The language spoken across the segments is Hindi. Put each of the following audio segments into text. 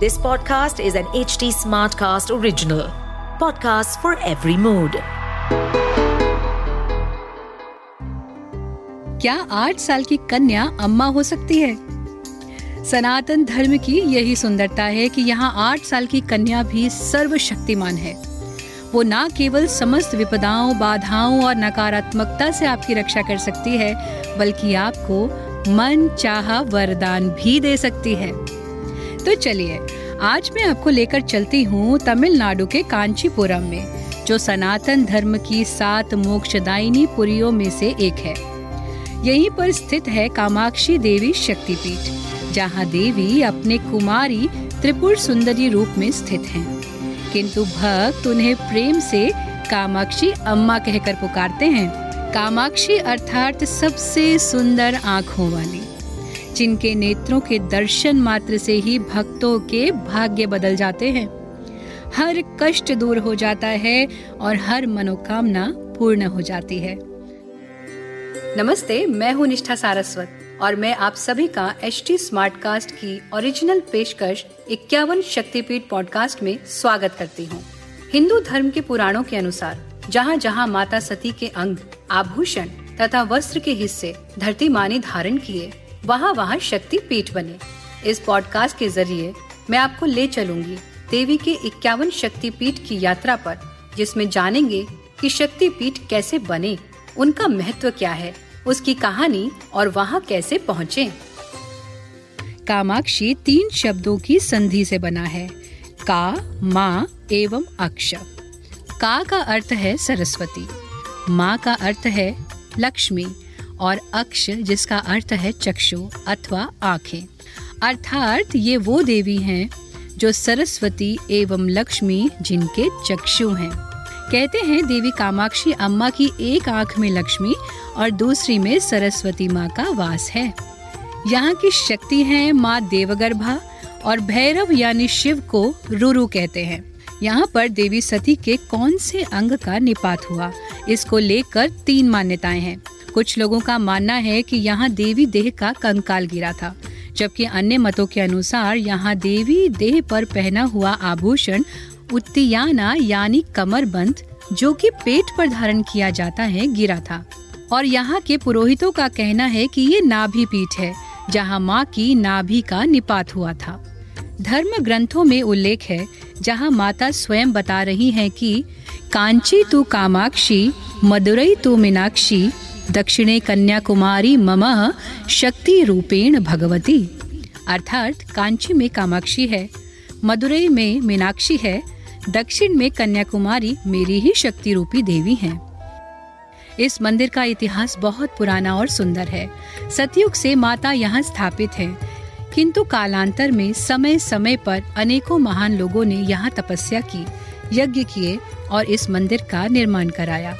This podcast is an HT Smartcast original. Podcast for every mood. क्या आठ साल की कन्या अम्मा हो सकती है सनातन धर्म की यही सुंदरता है कि यहाँ आठ साल की कन्या भी सर्वशक्तिमान है वो ना केवल समस्त विपदाओं, बाधाओं और नकारात्मकता से आपकी रक्षा कर सकती है, बल्कि आपको मन, चाह, वरदान भी दे सकती है तो चलिए। आज मैं आपको लेकर चलती हूँ तमिलनाडु के कांचीपुरम में, जो सनातन धर्म की सात मोक्षदायिनी पुरियों में से एक है। यहीं पर स्थित है कामाक्षी देवी शक्तिपीठ, जहाँ देवी अपने कुमारी त्रिपुर सुंदरी रूप में स्थित हैं। किंतु भक्त उन्हें प्रेम से कामाक्षी अम्मा कहकर पुकारते हैं। कामाक्षी अर्थात सबसे सुंदर आँखों वाली। जिनके नेत्रों के दर्शन मात्र से ही भक्तों के भाग्य बदल जाते हैं। हर कष्ट दूर हो जाता है और हर मनोकामना पूर्ण हो जाती है। नमस्ते, मैं हूँ निष्ठा सारस्वत और मैं आप सभी का एच टी स्मार्ट कास्ट की ओरिजिनल पेशकश इक्यावन शक्तिपीठ पॉडकास्ट में स्वागत करती हूँ। हिंदू धर्म के पुराणों के अनुसार जहाँ जहाँ माता सती के अंग, आभूषण तथा वस्त्र के हिस्से धरती माने धारण किए वहाँ वहाँ शक्ति पीठ बने। इस पॉडकास्ट के ज़रिए मैं आपको ले चलूँगी देवी के इक्यावन शक्ति पीठ की यात्रा पर, जिसमें जानेंगे कि शक्ति पीठ कैसे बने, उनका महत्व क्या है, उसकी कहानी और वहाँ कैसे पहुँचे। कामाक्षी तीन शब्दों की संधि से बना है। का, माँ एवं अक्ष। का का अर्थ है सरस्वती। माँ का अर्थ है लक्ष्मी। और अक्ष, जिसका अर्थ है चक्षु अथवा आँखें। अर्थात ये वो देवी हैं जो सरस्वती एवं लक्ष्मी जिनके चक्षु हैं। कहते हैं देवी कामाक्षी अम्मा की एक आँख में लक्ष्मी और दूसरी में सरस्वती माँ का वास है। यहाँ की शक्ति है माँ देवगर्भा और भैरव यानी शिव को रुरु कहते हैं। यहाँ पर देवी सती के कौन से अंग का निपात हुआ, इसको लेकर तीन मान्यताएँ हैं। कुछ लोगों का मानना है कि यहाँ देवी देह का कंकाल गिरा था, जबकि अन्य मतों के अनुसार यहाँ देवी देह पर पहना हुआ आभूषण उत्तियाना यानी कमरबंद, जो कि पेट पर धारण किया जाता है, गिरा था। और यहाँ के पुरोहितों का कहना है कि ये नाभि पीठ है, जहाँ माँ की नाभि का निपात हुआ था। धर्म ग्रंथों में उल्लेख है, जहाँ माता स्वयं बता रही हैं कि, कांची तू कामाक्षी, मदुरई तू मीनाक्षी दक्षिणे कन्याकुमारी मम शक्ति रूपेण भगवती। अर्थात कांची में कामाक्षी है मदुरई में मीनाक्षी है, दक्षिण में कन्याकुमारी मेरी ही शक्ति रूपी देवी हैं। इस मंदिर का इतिहास बहुत पुराना और सुंदर है। सतयुग से माता यहाँ स्थापित है। किंतु कालांतर में समय समय पर अनेकों महान लोगों ने यहाँ तपस्या की, यज्ञ किए और इस मंदिर का निर्माण कराया।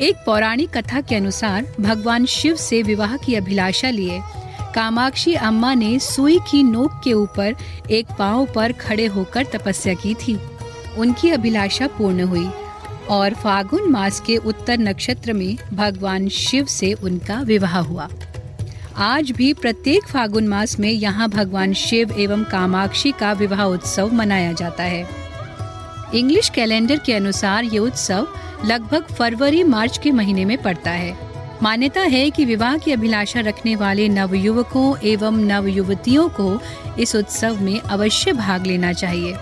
एक पौराणिक कथा के अनुसार भगवान शिव से विवाह की अभिलाषा लिए। कामाक्षी अम्मा ने सुई की नोक के ऊपर एक पाँव पर खड़े होकर तपस्या की थी। उनकी अभिलाषा पूर्ण हुई और फागुन मास के उत्तर नक्षत्र में भगवान शिव से उनका विवाह हुआ। आज भी प्रत्येक फागुन मास में यहाँ भगवान शिव एवं कामाक्षी का विवाह उत्सव मनाया जाता है। इंग्लिश कैलेंडर के अनुसार ये उत्सव लगभग फरवरी, मार्च के महीने में पड़ता है। मान्यता है कि विवाह की अभिलाषा रखने वाले नवयुवकों एवं नवयुवतियों को इस उत्सव में अवश्य भाग लेना चाहिए।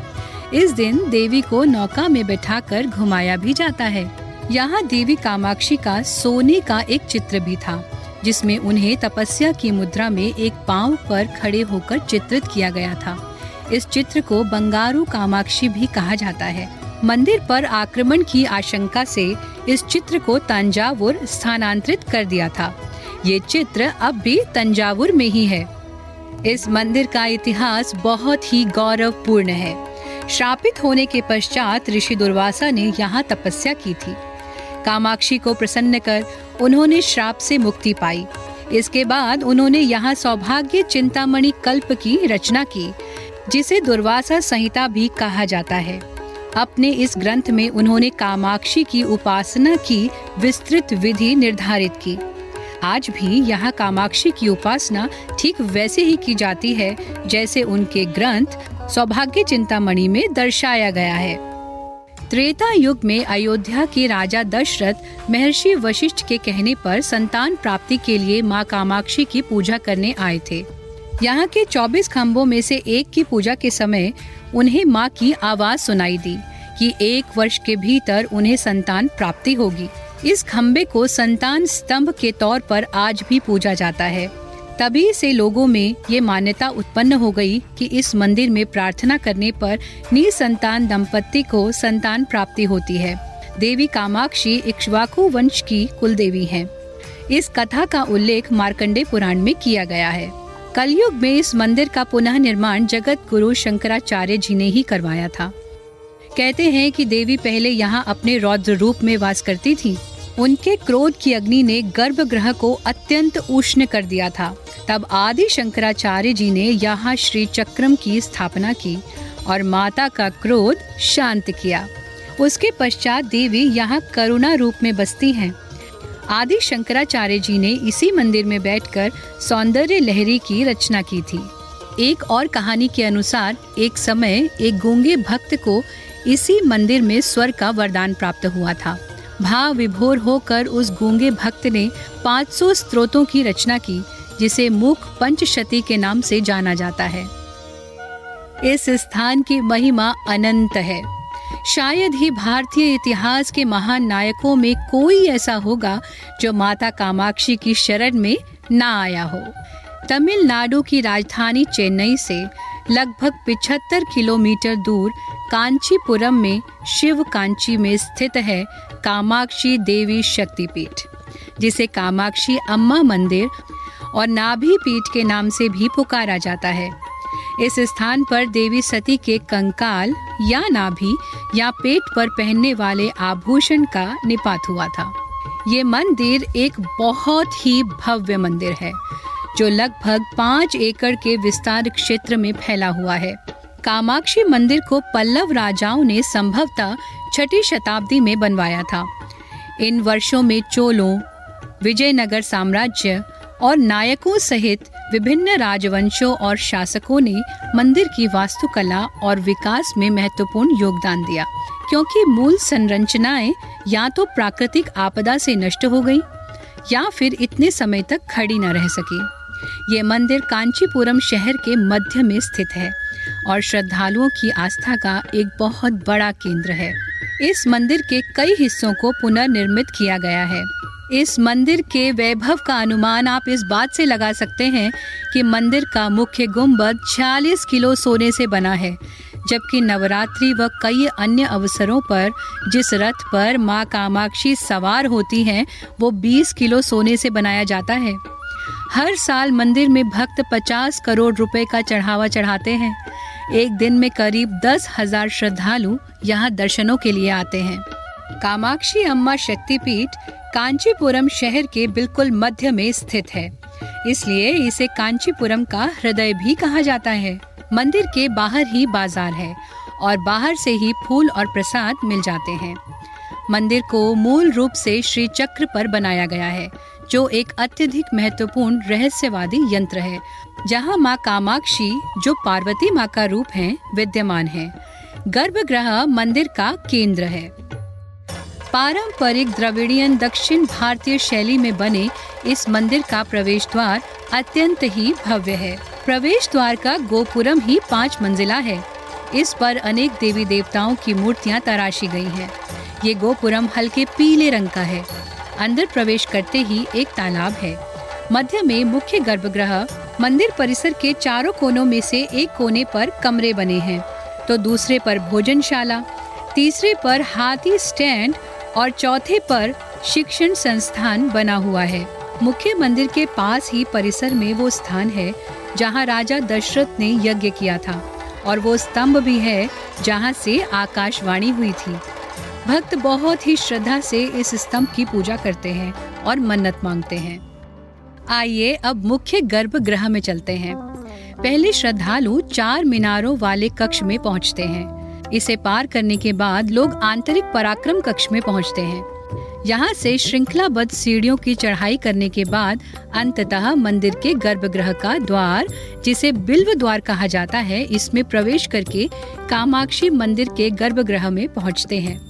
इस दिन देवी को नौका में बैठाकर घुमाया भी जाता है। यहाँ देवी कामाक्षी का सोने का एक चित्र भी था, जिसमें उन्हें तपस्या की मुद्रा में एक पाँव पर खड़े होकर चित्रित किया गया था। इस चित्र को बंगारू कामाक्षी भी कहा जाता है। मंदिर पर आक्रमण की आशंका से इस चित्र को तंजावुर स्थानांतरित कर दिया था। ये चित्र अब भी तंजावुर में ही है। इस मंदिर का इतिहास बहुत ही गौरवपूर्ण है। श्रापित होने के पश्चात ऋषि दुर्वासा ने यहाँ तपस्या की थी। कामाक्षी को प्रसन्न कर उन्होंने श्राप से मुक्ति पाई। इसके बाद उन्होंने यहाँ सौभाग्य चिंतामणि कल्प की रचना की, जिसे दुर्वासा संहिता भी कहा जाता है। अपने इस ग्रंथ में उन्होंने कामाक्षी की उपासना की विस्तृत विधि निर्धारित की। आज भी यहाँ कामाक्षी की उपासना ठीक वैसे ही की जाती है, जैसे उनके ग्रंथ सौभाग्य चिंतामणि में दर्शाया गया है। त्रेता युग में अयोध्या के राजा दशरथ महर्षि वशिष्ठ के कहने पर संतान प्राप्ति के लिए माँ कामाक्षी की पूजा करने आए थे। यहाँ के 24 खम्भों में से एक की पूजा के समय उन्हें माँ की आवाज़ सुनाई दी कि एक वर्ष के भीतर उन्हें संतान प्राप्ति होगी। इस खम्बे को संतान स्तंभ के तौर पर आज भी पूजा जाता है। तभी से लोगों में ये मान्यता उत्पन्न हो गई कि इस मंदिर में प्रार्थना करने पर निसंतान दंपति को संतान प्राप्ति होती है। देवी कामाक्षी इक्ष्वाकु वंश की कुल देवी है। इस कथा का उल्लेख मार्कंडे पुराण में किया गया है। कलयुग में इस मंदिर का पुनः निर्माण जगत गुरु शंकराचार्य जी ने ही करवाया था। कहते हैं कि देवी पहले यहाँ अपने रौद्र रूप में वास करती थी। उनके क्रोध की अग्नि ने गर्भगृह को अत्यंत उष्ण कर दिया था। तब आदि शंकराचार्य जी ने यहाँ श्री चक्रम की स्थापना की और माता का क्रोध शांत किया। उसके पश्चात देवी यहाँ करुणा रूप में बसती हैं। आदि शंकराचार्य जी ने इसी मंदिर में बैठकर सौंदर्य लहरी की रचना की थी। एक और कहानी के अनुसार, एक समय एक गूँगे भक्त को इसी मंदिर में स्वर का वरदान प्राप्त हुआ था। भाव विभोर होकर उस गूँगे भक्त ने 500 स्त्रोतों की रचना की, जिसे मुख पंचशती के नाम से जाना जाता है। इस स्थान की महिमा अनंत है। शायद ही भारतीय इतिहास के महान नायकों में कोई ऐसा होगा जो माता कामाक्षी की शरण में ना आया हो। तमिलनाडु की राजधानी चेन्नई से लगभग 75 किलोमीटर दूर कांचीपुरम में शिव कांची में स्थित है कामाक्षी देवी शक्तिपीठ, जिसे कामाक्षी अम्मा मंदिर और नाभी पीठ के नाम से भी पुकारा जाता है। इस स्थान पर देवी सती के कंकाल या नाभि या पेट पर पहनने वाले आभूषण का निपात हुआ था। ये मंदिर एक बहुत ही भव्य मंदिर है, जो लगभग पाँच एकड़ के विस्तार क्षेत्र में फैला हुआ है। कामाक्षी मंदिर को पल्लव राजाओं ने संभवतः छठी शताब्दी में बनवाया था। इन वर्षों में चोलों, विजयनगर साम्राज्य और नायकों सहित विभिन्न राजवंशों और शासकों ने मंदिर की वास्तुकला और विकास में महत्वपूर्ण योगदान दिया, क्योंकि मूल संरचनाएँ या तो प्राकृतिक आपदा से नष्ट हो गई, या फिर इतने समय तक खड़ी न रह सकी। ये मंदिर कांचीपुरम शहर के मध्य में स्थित है और श्रद्धालुओं की आस्था का एक बहुत बड़ा केंद्र है। इस मंदिर के कई हिस्सों को पुनर्निर्मित किया गया है। इस मंदिर के वैभव का अनुमान आप इस बात से लगा सकते हैं कि मंदिर का मुख्य गुंबद 46 किलो सोने से बना है, जबकि नवरात्रि व कई अन्य अवसरों पर जिस रथ पर माँ कामाक्षी सवार होती हैं, वो 20 किलो सोने से बनाया जाता है। हर साल मंदिर में भक्त 50 करोड़ रुपए का चढ़ावा चढ़ाते हैं। एक दिन में करीब दस हज़ार श्रद्धालु यहाँ दर्शनों के लिए आते हैं। कामाक्षी अम्मा शक्तिपीठ कांचीपुरम शहर के बिल्कुल मध्य में स्थित है। इसलिए इसे कांचीपुरम का हृदय भी कहा जाता है। मंदिर के बाहर ही बाज़ार है और बाहर से ही फूल और प्रसाद मिल जाते हैं। मंदिर को मूल रूप से श्री चक्र पर बनाया गया है, जो एक अत्यधिक महत्वपूर्ण रहस्यवादी यंत्र है, जहाँ माँ कामाक्षी, जो पार्वती माँ का रूप है, विद्यमान है। गर्भगृह मंदिर का केंद्र है। पारंपरिक द्रविड़ियन दक्षिण भारतीय शैली में बने इस मंदिर का प्रवेश द्वार अत्यंत ही भव्य है। प्रवेश द्वार का गोपुरम ही पाँच मंजिला है। इस पर अनेक देवी देवताओं की मूर्तियाँ तराशी गई हैं। ये गोपुरम हल्के पीले रंग का है। अंदर प्रवेश करते ही एक तालाब है। मध्य में मुख्य गर्भगृह, मंदिर परिसर के चारों कोनों में से एक कोने पर कमरे बने हैं। तो दूसरे पर भोजनशाला, तीसरे पर हाथी स्टैंड और चौथे पर शिक्षण संस्थान बना हुआ है। मुख्य मंदिर के पास ही परिसर में वो स्थान है, जहाँ राजा दशरथ ने यज्ञ किया था, और वो स्तंभ भी है, जहाँ से आकाशवाणी हुई थी। भक्त बहुत ही श्रद्धा से इस स्तंभ की पूजा करते हैं और मन्नत मांगते हैं। आइए अब मुख्य गर्भगृह में चलते हैं। पहले श्रद्धालु चार मीनारों वाले कक्ष में पहुँचते हैं। इसे पार करने के बाद लोग आंतरिक पराक्रम कक्ष में पहुँचते हैं। यहाँ से श्रृंखलाबद्ध सीढ़ियों की चढ़ाई करने के बाद अंततः मंदिर के गर्भगृह का द्वार, जिसे बिल्व द्वार कहा जाता है, इसमें प्रवेश करके कामाक्षी मंदिर के गर्भगृह में पहुँचते हैं।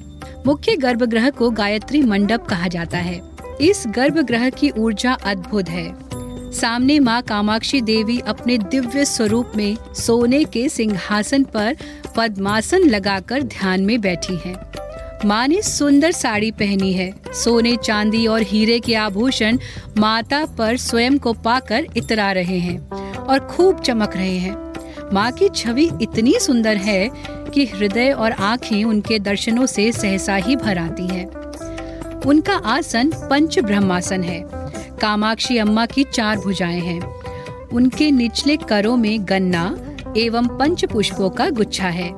मुख्य गर्भगृह को गायत्री मंडप कहा जाता है। इस गर्भगृह की ऊर्जा अद्भुत है। सामने माँ कामाक्षी देवी अपने दिव्य स्वरूप में सोने के सिंहासन पर पद्मासन लगाकर ध्यान में बैठी हैं। माँ ने सुंदर साड़ी पहनी है सोने, चांदी और हीरे के आभूषण माता पर स्वयं को पाकर इतरा रहे हैं और खूब चमक रहे हैं माँ की छवि इतनी सुंदर है कि हृदय और आँखें उनके दर्शनों से सहसा ही भर आती हैं। उनका आसन पंच ब्रह्मासन है कामाक्षी अम्मा की चार भुजाएँ हैं। उनके निचले करों में गन्ना एवं पंच पुष्पों का गुच्छा है।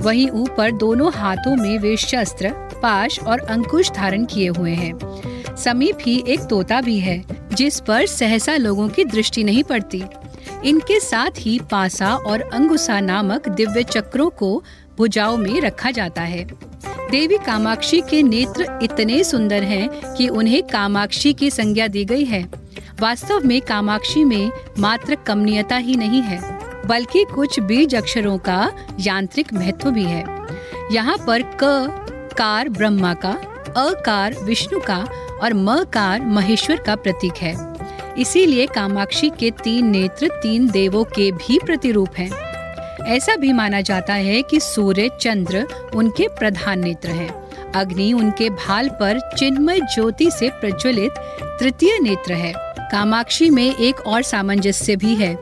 वहीं ऊपर दोनों हाथों में वे शस्त्र, पाश और अंकुश धारण किए हुए हैं। समीप ही एक तोता भी है, जिस पर सहसा लोगों की दृष्टि नहीं पड़ती। इनके साथ ही पासा और अंगुसा नामक दिव्य चक्रों को भुजाओं में रखा जाता है। देवी कामाक्षी के नेत्र इतने सुंदर हैं कि उन्हें कामाक्षी की संज्ञा दी गई है। वास्तव में कामाक्षी में मात्र कमनीयता ही नहीं है, बल्कि कुछ बीज अक्षरों का यांत्रिक महत्व भी है। यहाँ पर क, कार ब्रह्मा का अकार विष्णु का और म कार महेश्वर का प्रतीक है। इसीलिए कामाक्षी के तीन नेत्र तीन देवों के भी प्रतिरूप हैं। ऐसा भी माना जाता है कि सूर्य, चंद्र उनके प्रधान नेत्र हैं। अग्नि उनके भाल पर चिन्मय ज्योति से प्रज्वलित तृतीय नेत्र है। कामाक्षी में एक और सामंजस्य भी है।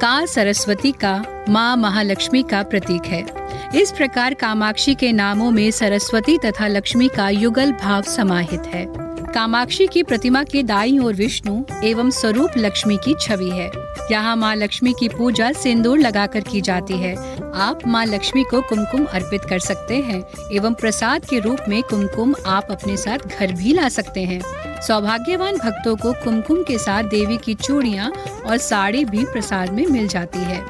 का सरस्वती का, माँ महालक्ष्मी का प्रतीक है। इस प्रकार कामाक्षी के नामों में सरस्वती तथा लक्ष्मी का युगल भाव समाहित है। कामाक्षी की प्रतिमा के दाई और विष्णु एवं स्वरूप लक्ष्मी की छवि है। यहाँ माँ लक्ष्मी की पूजा सिंदूर लगाकर की जाती है। आप माँ लक्ष्मी को कुमकुम अर्पित कर सकते हैं एवं प्रसाद के रूप में कुमकुम आप अपने साथ घर भी ला सकते हैं। सौभाग्यवान भक्तों को कुमकुम के साथ देवी की चूड़ियाँ और साड़ी भी प्रसाद में मिल जाती है।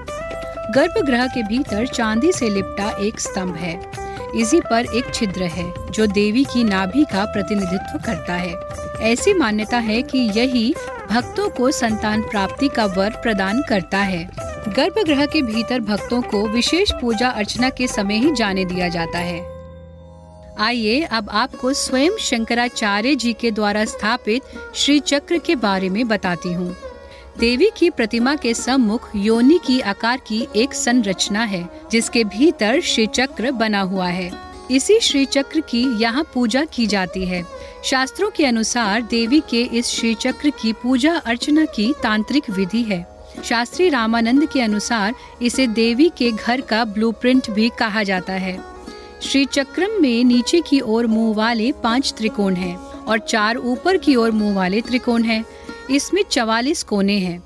गर्भगृह के भीतर चांदी से लिपटा एक स्तंभ है। इसी पर एक छिद्र है, जो देवी की नाभि का प्रतिनिधित्व करता है। ऐसी मान्यता है कि यही भक्तों को संतान प्राप्ति का वर प्रदान करता है। गर्भगृह के भीतर भक्तों को विशेष पूजा अर्चना के समय ही जाने दिया जाता है। आइए अब आपको स्वयं शंकराचार्य जी के द्वारा स्थापित श्री चक्र के बारे में बताती हूँ। देवी की प्रतिमा के सम्मुख योनि की आकार की एक संरचना है, जिसके भीतर श्री चक्र बना हुआ है। इसी श्री चक्र की यहाँ पूजा की जाती है। शास्त्रों के अनुसार देवी के इस श्री चक्र की पूजा अर्चना की तांत्रिक विधि है। शास्त्री रामानंद के अनुसार इसे देवी के घर का ब्लूप्रिंट भी कहा जाता है। श्री चक्रम में नीचे की ओर मुँह वाले पाँच त्रिकोण हैं और चार ऊपर की ओर मुँह वाले त्रिकोण हैं। इसमें चवालीस कोने हैं।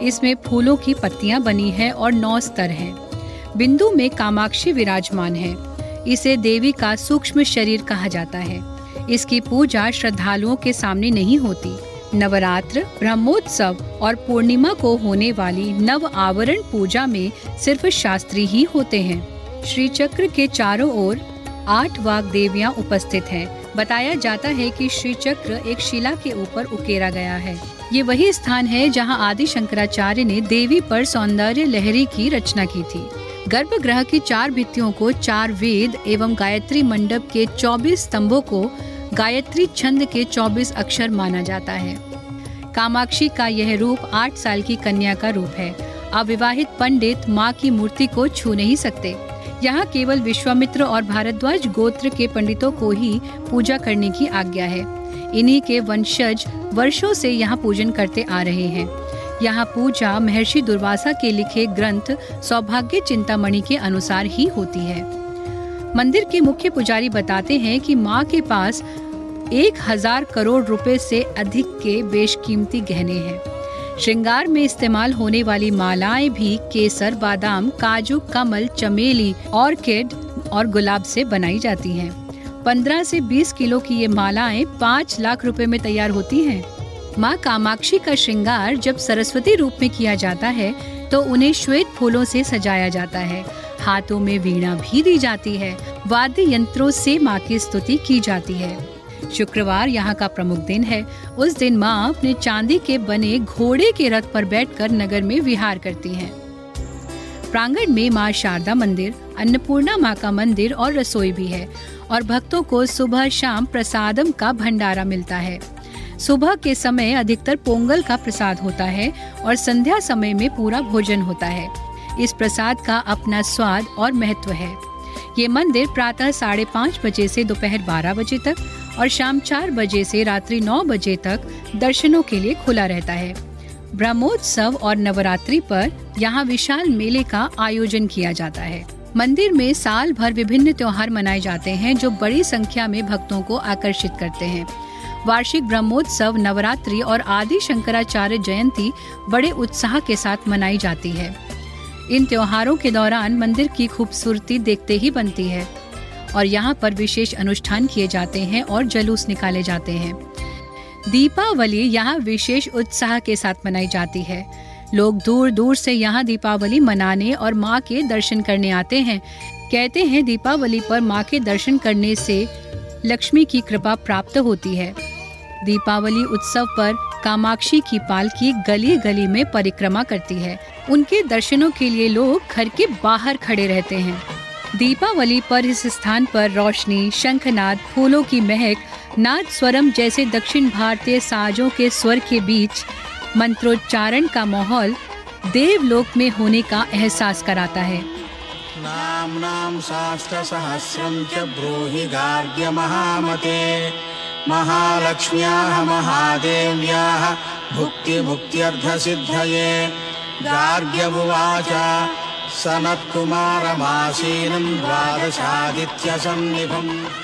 इसमें फूलों की पत्तियाँ बनी है और नौ स्तर हैं। बिंदु में कामाक्षी विराजमान है। इसे देवी का सूक्ष्म शरीर कहा जाता है। इसकी पूजा श्रद्धालुओं के सामने नहीं होती। नवरात्र, ब्रह्मोत्सव और पूर्णिमा को होने वाली नव आवरण पूजा में सिर्फ़ शास्त्री ही होते हैं। श्री चक्र के चारों ओर आठ वाग देवियाँ उपस्थित हैं। बताया जाता है कि श्री चक्र एक शिला के ऊपर उकेरा गया है। ये वही स्थान है जहाँ आदि शंकराचार्य ने देवी पर सौंदर्य लहरी की रचना की थी। गर्भगृह की चार भित्तियों को चार वेद एवं गायत्री मंडप के 24 स्तंभों को गायत्री छंद के 24 अक्षर माना जाता है। कामाक्षी का यह रूप आठ साल की कन्या का रूप है। अविवाहित पंडित माँ की मूर्ति को छू नहीं सकते। यहाँ केवल विश्वामित्र और भारद्वाज गोत्र के पंडितों को ही पूजा करने की आज्ञा है। इन्हीं के वंशज वर्षों से यहाँ पूजन करते आ रहे हैं। यहाँ पूजा महर्षि दुर्वासा के लिखे ग्रंथ सौभाग्य चिंतामणि के अनुसार ही होती है। मंदिर के मुख्य पुजारी बताते हैं कि माँ के पास एक हज़ार करोड़ रुपए से अधिक के बेशकीमती गहने हैं। श्रृंगार में इस्तेमाल होने वाली मालाएँ भी केसर, बादाम, काजू, कमल, चमेली ऑर्किड और गुलाब से बनाई जाती हैं। 15 से 20 किलो की ये मालाएँ 5 लाख रुपए में तैयार होती हैं। माँ कामाक्षी का श्रृंगार जब सरस्वती रूप में किया जाता है तो उन्हें श्वेत फूलों से सजाया जाता है। हाथों में वीणा भी दी जाती है। वाद्य यंत्रों से माँ की स्तुति की जाती है। शुक्रवार यहाँ का प्रमुख दिन है। उस दिन माँ अपने चांदी के बने घोड़े के रथ पर बैठकर नगर में विहार करती हैं। प्रांगण में माँ शारदा मंदिर, अन्नपूर्णा माँ का मंदिर और रसोई भी है। और भक्तों को सुबह शाम प्रसादम का भंडारा मिलता है। सुबह के समय अधिकतर पोंगल का प्रसाद होता है और संध्या समय में पूरा भोजन होता है। इस प्रसाद का अपना स्वाद और महत्व है। ये मंदिर प्रातः साढ़े पाँच बजे से दोपहर बारह बजे तक और शाम चार बजे से रात्रि नौ बजे तक दर्शनों के लिए खुला रहता है। ब्रह्मोत्सव और नवरात्रि पर यहाँ विशाल मेले का आयोजन किया जाता है। मंदिर में साल भर विभिन्न त्योहार मनाए जाते हैं, जो बड़ी संख्या में भक्तों को आकर्षित करते हैं। वार्षिक ब्रह्मोत्सव, नवरात्रि और आदि शंकराचार्य जयंती बड़े उत्साह के साथ मनाई जाती है। इन त्योहारों के दौरान मंदिर की खूबसूरती देखते ही बनती है और यहाँ पर विशेष अनुष्ठान किए जाते हैं और जलूस निकाले जाते हैं। दीपावली यहाँ विशेष उत्साह के साथ मनाई जाती है। लोग दूर दूर से यहाँ दीपावली मनाने और माँ के दर्शन करने आते हैं। कहते हैं दीपावली पर माँ के दर्शन करने से लक्ष्मी की कृपा प्राप्त होती है। दीपावली उत्सव पर कामाक्षी की पालकी गली गली में परिक्रमा करती है। उनके दर्शनों के लिए लोग घर के बाहर खड़े रहते हैं। दीपावली पर इस स्थान पर रोशनी, शंखनाद, फूलों की महक, नाद स्वरम जैसे दक्षिण भारतीय साजों के स्वर के बीच मंत्रोच्चारण का माहौल देवलोक में होने का एहसास कराता है। नाम नाम शास्त्र सहस्रम च ब्रूहि गार्ग्य महामते। महालक्ष्म्याः, महादेव्याः भुक्तिमुक्त्यर्थसिद्धये गार्ग्यमुवाच, सनत्कुमारमासीनं द्वादशादित्यसन्निभम्।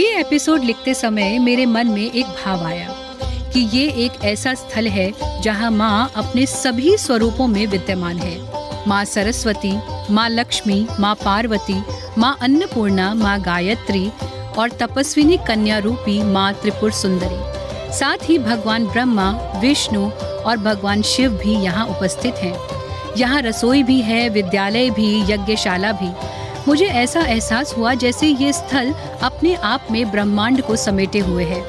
ये एपिसोड लिखते समय मेरे मन में एक भाव आया कि ये एक ऐसा स्थल है जहाँ माँ अपने सभी स्वरूपों में विद्यमान है। माँ सरस्वती, माँ लक्ष्मी, माँ पार्वती, माँ अन्नपूर्णा, माँ गायत्री और तपस्विनी कन्या रूपी माँ त्रिपुर सुंदरी। साथ ही भगवान ब्रह्मा, विष्णु और भगवान शिव भी यहाँ उपस्थित हैं। यहाँ रसोई भी है, विद्यालय भी, यज्ञशाला भी। मुझे ऐसा एहसास हुआ जैसे ये स्थल अपने आप में ब्रह्मांड को समेटे हुए है।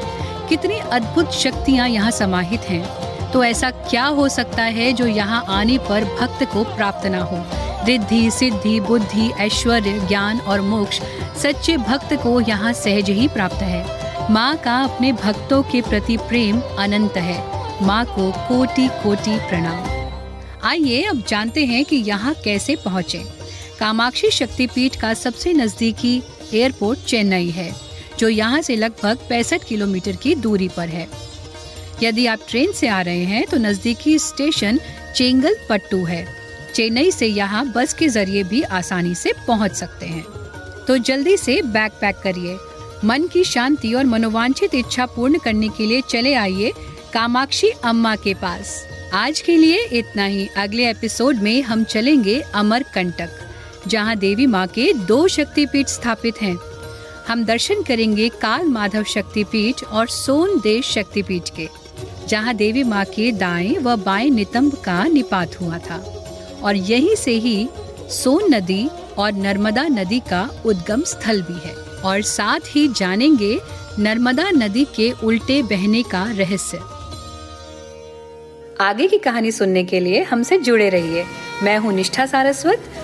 कितनी अद्भुत शक्तियाँ यहाँ समाहित हैं। तो ऐसा क्या हो सकता है जो यहाँ आने पर भक्त को प्राप्त ना हो? रिद्धि, सिद्धि, बुद्धि, ऐश्वर्य, ज्ञान और मोक्ष सच्चे भक्त को यहाँ सहज ही प्राप्त है। माँ का अपने भक्तों के प्रति प्रेम अनंत है। माँ को कोटि कोटि प्रणाम। आइए अब जानते हैं कि यहाँ कैसे पहुँचे। कामाक्षी शक्तिपीठ का सबसे नजदीकी एयरपोर्ट चेन्नई है, जो यहाँ से लगभग पैंसठ किलोमीटर की दूरी पर है। यदि आप ट्रेन से आ रहे हैं तो नजदीकी स्टेशन चेंगल पट्टू है। चेन्नई से यहाँ बस के ज़रिए भी आसानी से पहुँच सकते हैं। तो जल्दी से बैग पैक करिए। मन की शांति और मनोवांछित इच्छा पूर्ण करने के लिए चले आइए कामाक्षी अम्मा के पास। आज के लिए इतना ही। अगले एपिसोड में हम चलेंगे अमर कंटक। जहाँ देवी माँ के दो शक्तिपीठ स्थापित हैं। हम दर्शन करेंगे काल माधव शक्तिपीठ और सोन देश शक्तिपीठ के, जहाँ देवी माँ के दाएँ व बाएँ नितंब का निपात हुआ था। और यहीं से ही सोन नदी और नर्मदा नदी का उद्गम स्थल भी है। और साथ ही जानेंगे नर्मदा नदी के उल्टे बहने का रहस्य। आगे की कहानी सुनने के लिए हमसे जुड़े रहिए। मैं हूँ निष्ठा सारस्वत